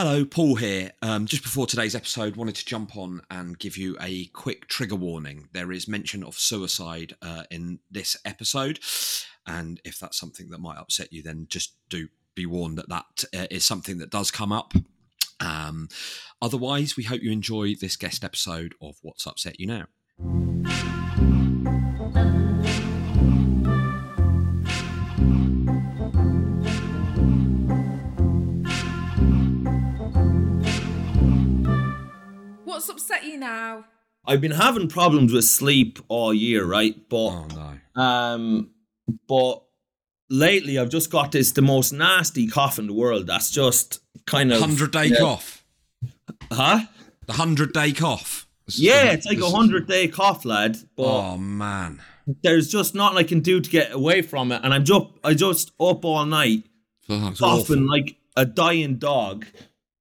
Hello, Paul here. Um, just before today's episode, wanted to jump on and give you a quick trigger warning. There is mention of suicide uh, in this episode, and if that's something that might upset you, then just do be warned that that uh, is something that does come up. Um, otherwise, we hope you enjoy this guest episode of What's Upset You Now. What's upset you now? I've been having problems with sleep all year, right? But Oh no! um, but lately I've just got this the most nasty cough in the world. That's just kind of Hundred day yeah. cough. huh? The hundred day cough. Yeah, it's like a hundred day cough, lad. But Oh man! there's just nothing I can do to get away from it, and I'm just I just up all night Fuck. coughing like a dying dog,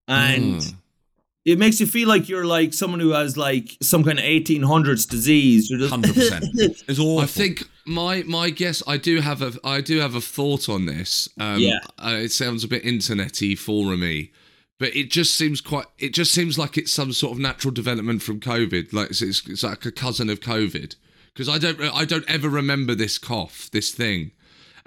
and. Mm. It makes you feel like you're like someone who has like some kind of 1800s disease. You're just 100%. It's awful. I think my my guess. I do have a I do have a thought on this. Um, Yeah. uh, it sounds a bit internety, forumy, but it just seems quite. It just seems like it's some sort of natural development from COVID. Like it's, it's, it's like a cousin of COVID. Because I don't I don't ever remember this cough, this thing.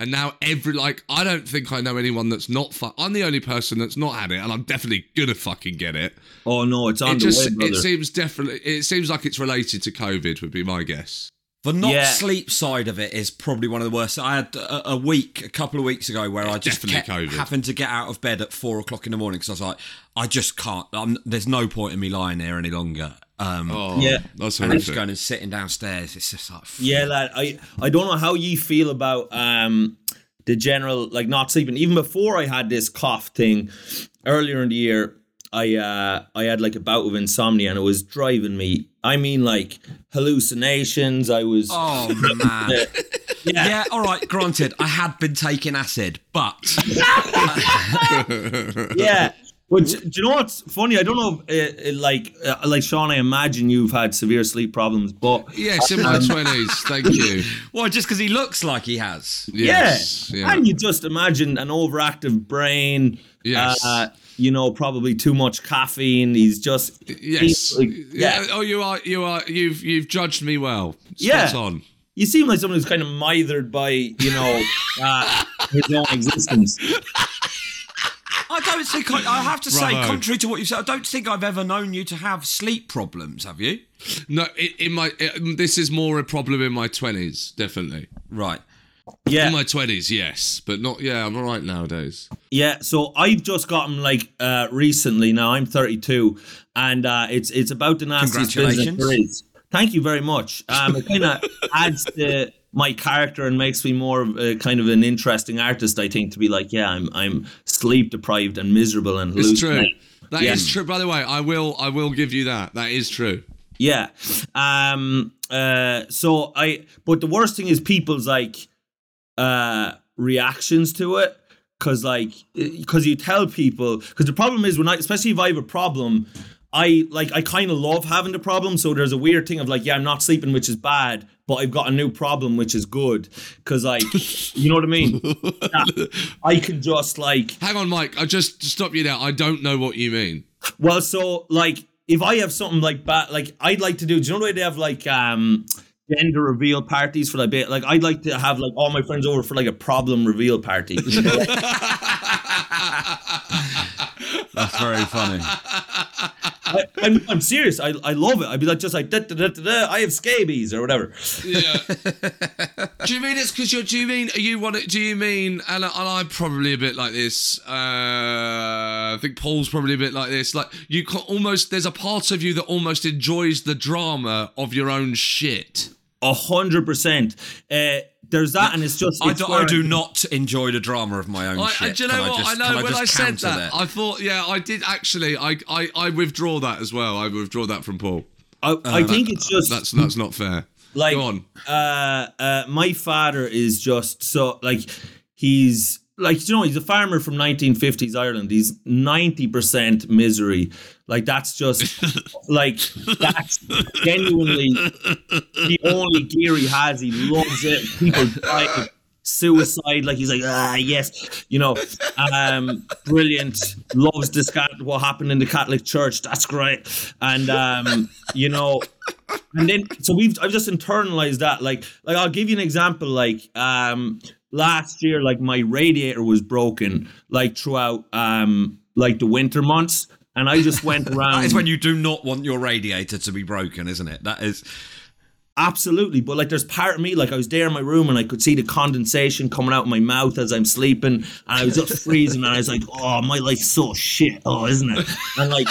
And now every like I don't think I know anyone that's not fu- I'm the only person that's not had it, and I'm definitely gonna fucking get it. oh no, it's on It just way, brother. it seems definitely it seems like it's related to COVID would be my guess. The not Yeah. sleep side of it is probably one of the worst. I had a, a week, a couple of weeks ago, where I just Definitely kept COVID. having to get out of bed at four o'clock in the morning because I was like, I just can't. I'm, there's no point in me lying there any longer. Um, Oh, Yeah. that's and just horrific. going and sitting downstairs. It's just like, Yeah, lad. I I don't know how you feel about um the general like not sleeping. Even before I had this cough thing earlier in the year, I uh I had like a bout of insomnia and it was driving me. I mean, like hallucinations. I was oh man. yeah. yeah, all right. Granted, I had been taking acid, but yeah. But do do you know what's funny? I don't know, if, uh, uh, like, uh, like Seann. I imagine you've had severe sleep problems, but Yes, in my twenties. Thank you. well, just because he looks like he has. Yes, yeah. yeah. and you just imagine an overactive brain. Yes. uh, you know, probably too much caffeine. He's just Yes. he's like- yeah. yeah. Oh, you are. You are. You've. You've judged me well. Spot Yeah. on. You seem like someone who's kind of mithered by you know uh, his own existence. I don't think I, I have to say, Bravo. contrary to what you said, I don't think I've ever known you to have sleep problems. Have you? No, in, in my. It, this is more a problem in my twenties. Definitely. Right. Yeah. In Yeah, my twenties, yes, but not. Yeah, I'm all right nowadays. yeah. So I've just gotten like uh, recently. Now I'm 32, and uh, it's it's about the nastiest business Congratulations. there is. Thank you very much. Um, it kind of adds to my character and makes me more of a kind of an interesting artist. I think to be like, yeah, I'm I'm sleep deprived and miserable and It's true. That is Yeah. true. By the way, I will. I will give you that. That is true. Yeah. Um uh so I but the worst thing is people's like uh reactions to it cuz like cuz you tell people cuz the problem is when I especially if I have a problem I like I kind of love having the problem so there's a weird thing of like yeah I'm not sleeping which is bad but I've got a new problem which is good cuz like you know what I mean Yeah. I can just like Hang on, Mike. I just to stop you there. I don't know what you mean. Well, so like if I have something like that, like I'd like to do. Do you know the way they have like um gender reveal parties for like ba- like I'd like to have like all my friends over for like a problem reveal party. That's very funny. I, I'm, I'm serious. I, I love it. I'd be like just like da, da, da, da, da, I have scabies or whatever. Yeah. do you mean it's because you're? Do you mean are you want it? Do you mean? And, I- and I'm probably a bit like this. Uh, I think Paul's probably a bit like this. Like you can almost. There's a part of you that almost enjoys the drama of your own shit. A hundred percent. Uh, there's that, and it's just. I do, I do not enjoy the drama of my own I, shit. Do you know Can what? I, just- know can when just I said counter that, I thought, yeah, I did actually. I, I, I withdraw that as well. I withdraw that from Paul. I, I think it's just That's that's not fair. like Go on. uh uh my father is just so like he's like you know he's a farmer from 1950s Ireland he's 90% misery like that's just like that's genuinely the only gear he has he loves it people die suicide. Like he's like, ah, yes, you know, um, brilliant. Loves this cat. What happened in the Catholic Church? That's great. And um, you know, and then so we've I've just internalized that. Like, like I'll give you an example. Like, um, last year, like my radiator was broken. Like throughout, um, like the winter months. And I just went around. That is when you do not want your radiator to be broken, isn't it? That is. Absolutely, but like there's part of me, like I was there in my room and I could see the condensation coming out of my mouth as I'm sleeping, and I was just freezing, and I was like, "Oh, my life's so shit, oh, isn't it?" And like,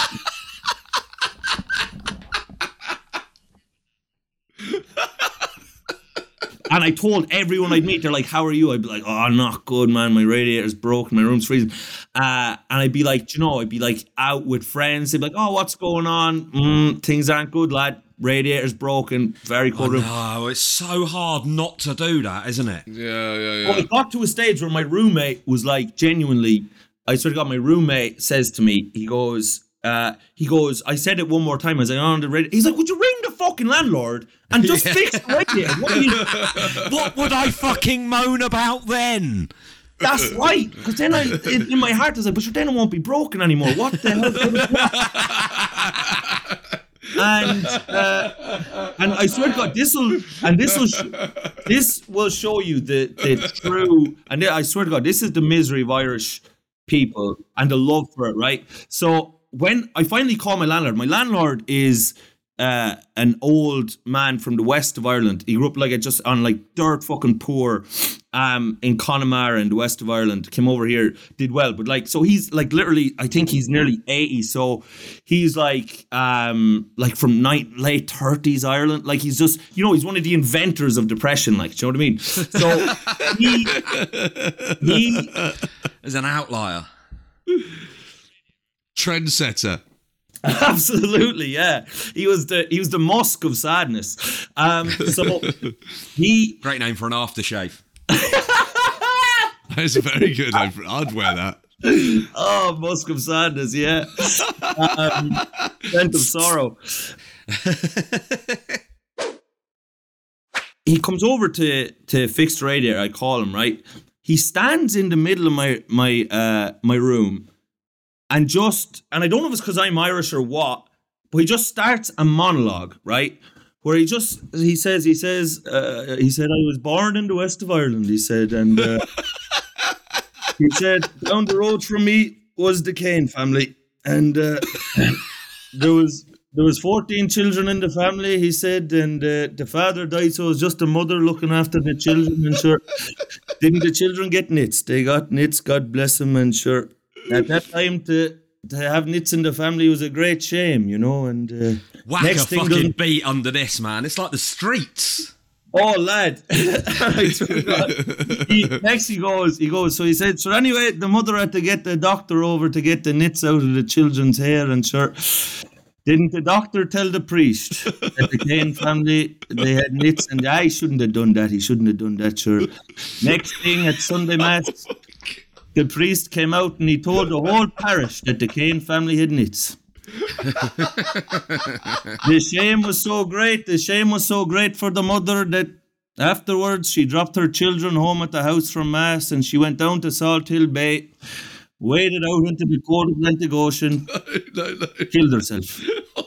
and I told everyone I'd meet, they're like, "How are you?" I'd be like, "Oh, not good, man. My radiator's broken. My room's freezing." Uh, and I'd be like, you know, I'd be like out with friends. They'd be like, "Oh, what's going on? Mm, things aren't good, lad." Radiator's broken. Very cold room. No, it's so hard not to do that, isn't it? Yeah, yeah, yeah. Well, yeah. it got to a stage where my roommate was like, genuinely, I sort of got my roommate says to me, he goes, uh, he goes, I said it one more time. I was like, on the radio. He's like, would you ring the fucking landlord and just fix the radiator? What you? what would I fucking moan about then? That's right. Because then I, in, in my heart, I was like, but sure, then it won't be broken anymore. What the hell? it and uh, and I swear to God, this will and this will sh- this will show you the the true. And I swear to God, this is the misery of Irish people and the love for it, right? So when I finally call my landlord, my landlord is uh, an old man from the west of Ireland. He grew up like a, just on like dirt fucking poor um in Connemara in the west of Ireland. Came over here, did well, but like so he's like literally I think he's nearly 80. So he's like um like from night late 30s Ireland. Like he's just you know, he's one of the inventors of depression, like do you know what I mean? So he he As an outlier. Trendsetter. Absolutely, yeah. He was the he was the mosque of sadness. Um, so he Great name for an aftershave. That's very good. I'd, I'd wear that. oh mosque of sadness, yeah. Um, scent of sorrow. he comes over to to fix the radiator. I call him right. He stands in the middle of my my uh my room, and just and I don't know if it's because I'm Irish or what, but he just starts a monologue right where he just he says he says uh, he said I was born in the west of Ireland. He said and. Uh, he said down the road from me was the Kane family, and uh, there was there was fourteen children in the family. He said, and uh, the father died, so it was just the mother looking after the children. And sure, didn't the children get nits? They got nits. God bless them. And sure, at that time to to have nits in the family was a great shame, you know. And uh, Whack next a thing fucking beat under this, man. It's like the streets. Oh lad! I swear to God. he, next he goes, he goes. So he said, so anyway, the mother had to get the doctor over to get the nits out of the children's hair, and sure, didn't the doctor tell the priest that the Kane family they had nits, and I shouldn't have done that. He shouldn't have done that. Sure. Next thing at Sunday mass, the priest came out and he told the whole parish that the Kane family had nits. the shame was so great. The shame was so great for the mother that afterwards she dropped her children home at the house from mass and she went down to Salthill Bay, waded out into the cold Atlantic Ocean, no, no. killed herself.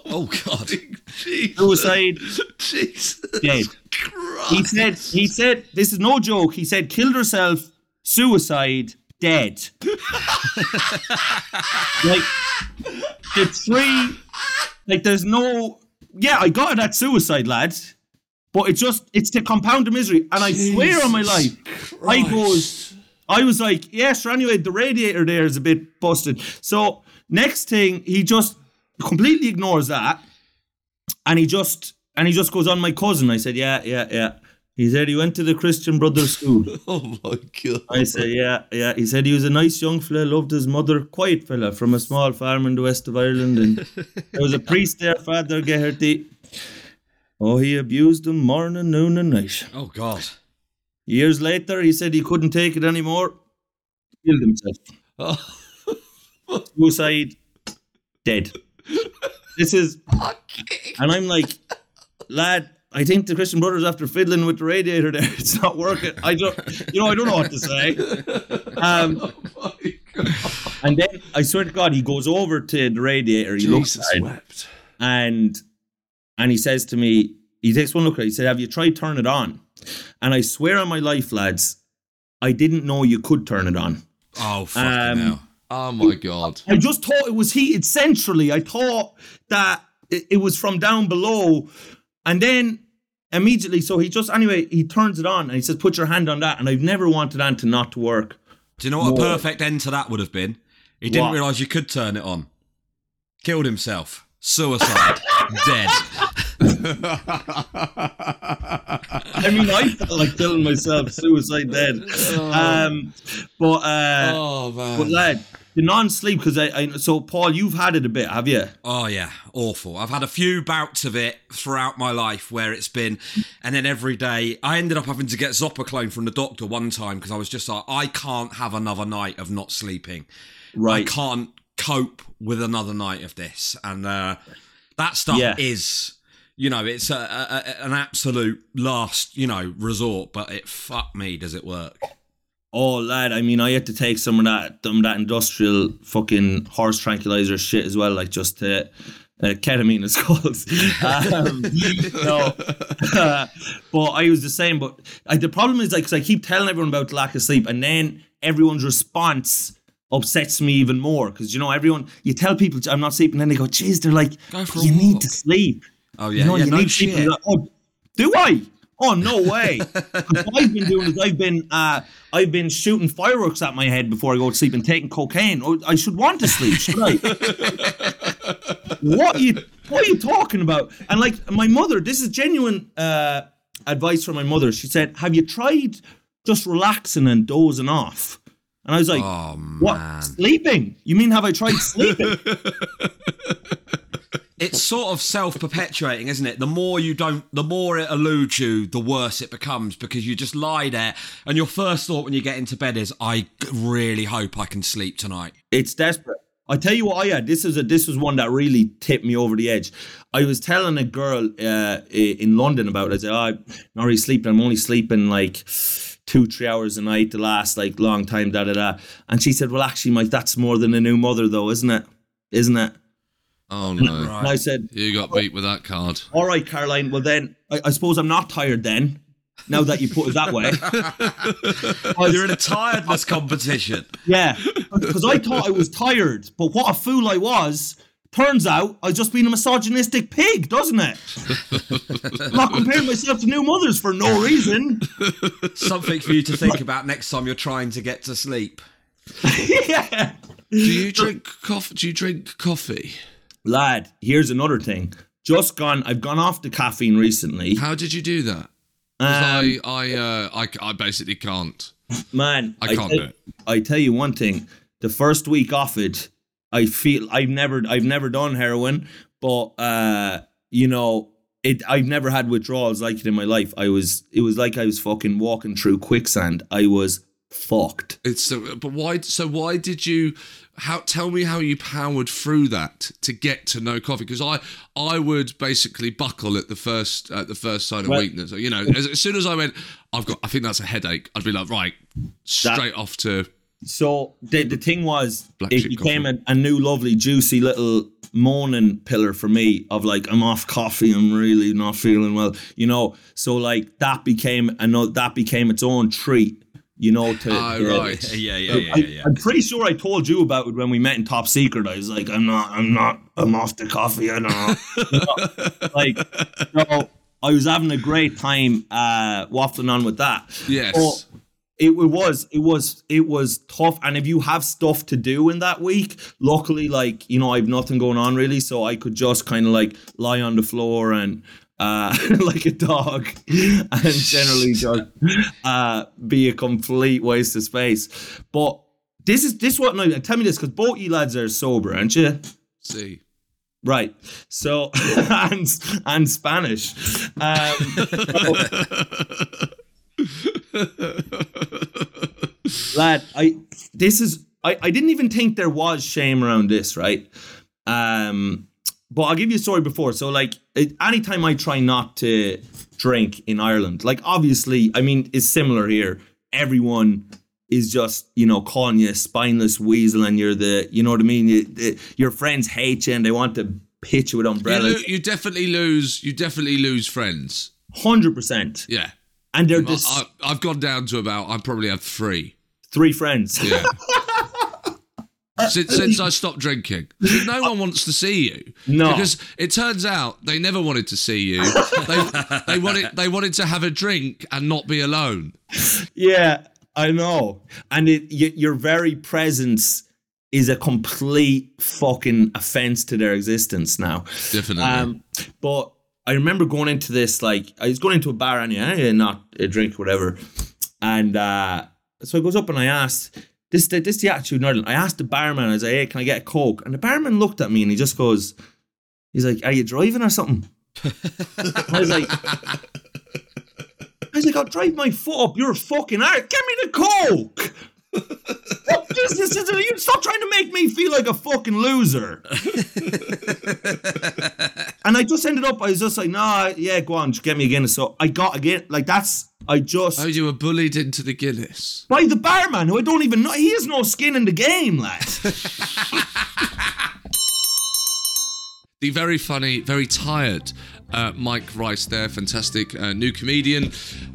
Oh God. Jesus. Suicide, Jesus. dead. He said. He said. This is no joke. He said killed herself. Suicide, dead. like the three. Like there's no. Yeah, I got it at suicide, lad. But it just it's to compound the misery. And I swear on my life, I goes. I was like, yes, sure, anyway, the radiator there is a bit busted. So next thing, he just completely ignores that. And he just and he just goes on my cousin. I said, Yeah, yeah, yeah. He said he went to the Christian Brothers School. Oh my god. I said, Yeah, yeah. He said he was a nice young fella, loved his mother, quiet fella from a small farm in the west of Ireland. And there was a priest there, Father Geherty. Oh, he abused him morning, noon, and night. Oh God. Years later, he said he couldn't take it anymore. Killed himself. Oh, Suicide. Dead. This is. And I'm like, lad, I think the Christian Brothers after fiddling with the radiator there, it's not working. I don't, you know, I don't know what to say. Um, and then I swear to God, he goes over to the radiator. He looks Jesus at wept. and and he says to me, he takes one look at it. He said, "Have you tried turn it on?" And I swear on my life, lads, I didn't know you could turn it on. Oh fucking Um, hell! Oh my god. I just thought it was heated centrally. I thought that it was from down below. And then immediately, so he just, anyway, he turns it on and he says, put your hand on that. And I've never wanted that to not to work. Do you know what a perfect end to that would have been? He didn't What? realise you could turn it on. Killed himself. Suicide. Dead. I mean, I felt like killing myself, suicide dead. Um, but, uh, oh man. but lad, the non-sleep, because I, I, so Paul, you've had it a bit, have you? Oh yeah, awful. I've had a few bouts of it throughout my life where it's been, and then every day I ended up having to get Zopiclone from the doctor one time because I was just like, I can't have another night of not sleeping. Right. I can't cope with another night of this, and uh, that stuff Yeah. is, you know, it's a, a- an absolute last, you know, resort. But it fuck me, does it work? Oh, lad, I mean, I had to take some of that, some of that industrial fucking horse tranquilizer shit as well, like just to, uh, ketamine is called. um, no, but I was the same. But I, the problem is like, 'cause I keep telling everyone about the lack of sleep, and then everyone's response upsets me even more because you know everyone. You tell people I'm not sleeping, and they go, "Jeez," they're like, Go for a "You need walk." to sleep." Oh yeah, You know, yeah, you no need shit. people that- oh, do I? Oh no way! what I've been doing is I've been uh, I've been shooting fireworks at my head before I go to sleep and taking cocaine. Oh, I should want to sleep, should I? what are you What are you talking about? And like my mother, this is genuine uh, advice from my mother. She said, "Have you tried just relaxing and dozing off?" And I was like, Oh "What? Sleeping? You mean have I tried sleeping?" it's sort of self-perpetuating, isn't it? The more you don't, the more it eludes you, the worse it becomes because you just lie there, and your first thought when you get into bed is, "I really hope I can sleep tonight." It's desperate. I tell you what I had. This is a this was one that really tipped me over the edge. I was telling a girl uh, in London about it. I said, oh, I'm not really sleeping. I'm only sleeping like two, three hours a night the last like long time, da da da. And she said, Well, actually, Mike, that's more than a new mother, though, isn't it? Isn't it? Oh no. And I said, You got beat with that card. All right, Caroline. Well, then I, I suppose I'm not tired then. Now that you put it that way, You're in a tiredness competition. yeah, because I thought I was tired, but what a fool I was. Turns out I've just been a misogynistic pig, doesn't it? I'm not comparing myself to new mothers for no reason. Something for you to think about next time you're trying to get to sleep. yeah. Do you drink coffee? Do you drink coffee? Lad, here's another thing. Just gone, I've gone off the caffeine recently. How did you do that? Um, I, I, uh, I, I basically can't. man, I can't tell, do it. I tell you one thing. The first week off it, I feel I've never I've never done heroin, but uh, you know, it I've never had withdrawals like it in my life. I was it was like I was fucking walking through quicksand. I was fucked. It's so, but why? So why did you? How? Tell me how you powered through that to get to no coffee? Because I, I would basically buckle at the first, at the first sign of Well- weakness. You know, as, as soon as I went, I've got. I think that's a headache. I'd be like, right, straight off to. So the the thing was, Black it became a, a new lovely juicy little morning pillar for me of like I'm off coffee, I'm really not feeling well, you know. So like that became another that became its own treat, you know. To, to- right. Yeah, yeah, yeah, I, yeah. I'm pretty sure I told you about it when we met in Top Secret. I was like, I'm not, I'm not, I'm off the coffee. I don't know. Like, so I was having a great time uh, waffling on with that. Yes. But it, it was, it was, it was tough. And if you have stuff to do in that week, luckily, like you know, I have nothing going on really, so I could just kind of like lie on the floor and. Uh, like a dog, and generally just uh, be a complete waste of space. But this is this what now tell me this because both you lads are sober, aren't you? See. Right. So and and Spanish. Um, lad, I this is I, I didn't even think there was shame around this, right? Um but I'll give you a story before. So like, anytime I try not to drink in Ireland, like obviously, I mean, it's similar here. Everyone is just you know calling you a spineless weasel, and you're the you know what I mean. You, the, your friends hate you, and they want to pitch you with You, umbrellas. lo- you definitely lose. You definitely lose friends. Hundred percent. Yeah, And they're just I, I've gone down to about. I probably have three. three friends. Yeah. since, since I stopped drinking, no one wants to see you. No. because it turns out they never wanted to see you. They, they wanted they wanted to have a drink and not be alone. Yeah, I know. And it, y- your very presence is a complete fucking offense to their existence now. Definitely. Um, but I remember going into this like I was going into a bar anyway, not a drink, whatever. And uh, so I goes up and I asked this this is the attitude in Ireland. I asked the barman, I was like, "Hey, can I get a coke?" And the barman looked at me and he just goes, "He's like, are you driving or something?" I was like. I was like, I'll drive my foot up your fucking arse. Give me the coke. What this? Is it- You stop trying to make me feel like a fucking loser. and I just ended up, I was just like, nah, yeah, go on, just get me again. So I got again, like that's, I just, oh, you were bullied into the Guinness. by the barman who I don't even know, he has no skin in the game, lad. the very funny, very tired uh, Mike Rice there, fantastic uh, new comedian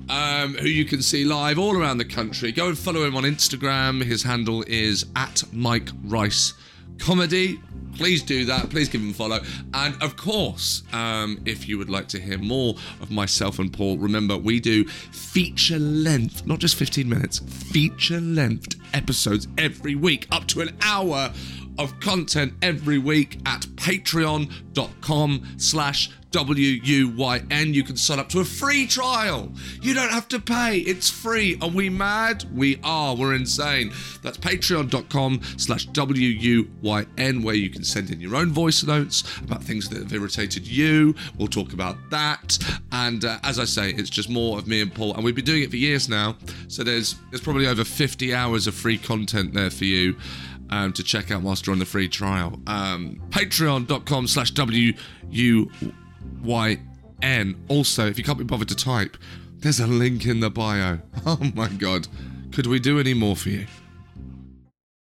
um, who you can see live all around the country. Go and follow him on Instagram. His handle is at Mike Rice Comedy. Please do that. Please give him a follow. And of course, um, if you would like to hear more of myself and Paul, remember we do feature length, not just 15 minutes, feature length episodes every week, up to an hour of content every week at patreon.com slash W-U-Y-N. You can sign up to a free trial. You don't have to pay. It's free. Are we mad? We are. We're insane. That's patreon.com slash W-U-Y-N where you can send in your own voice notes about things that have irritated you. We'll talk about that. And uh, as I say, it's just more of me and Paul. And we've been doing it for years now. So there's there's probably over 50 hours of free content there for you um, to check out whilst you're on the free trial. Um, Patreon.com slash W-U-Y-N. Also, if you can't be bothered to type, there's a link in the bio. Oh my god. Could we do any more for you?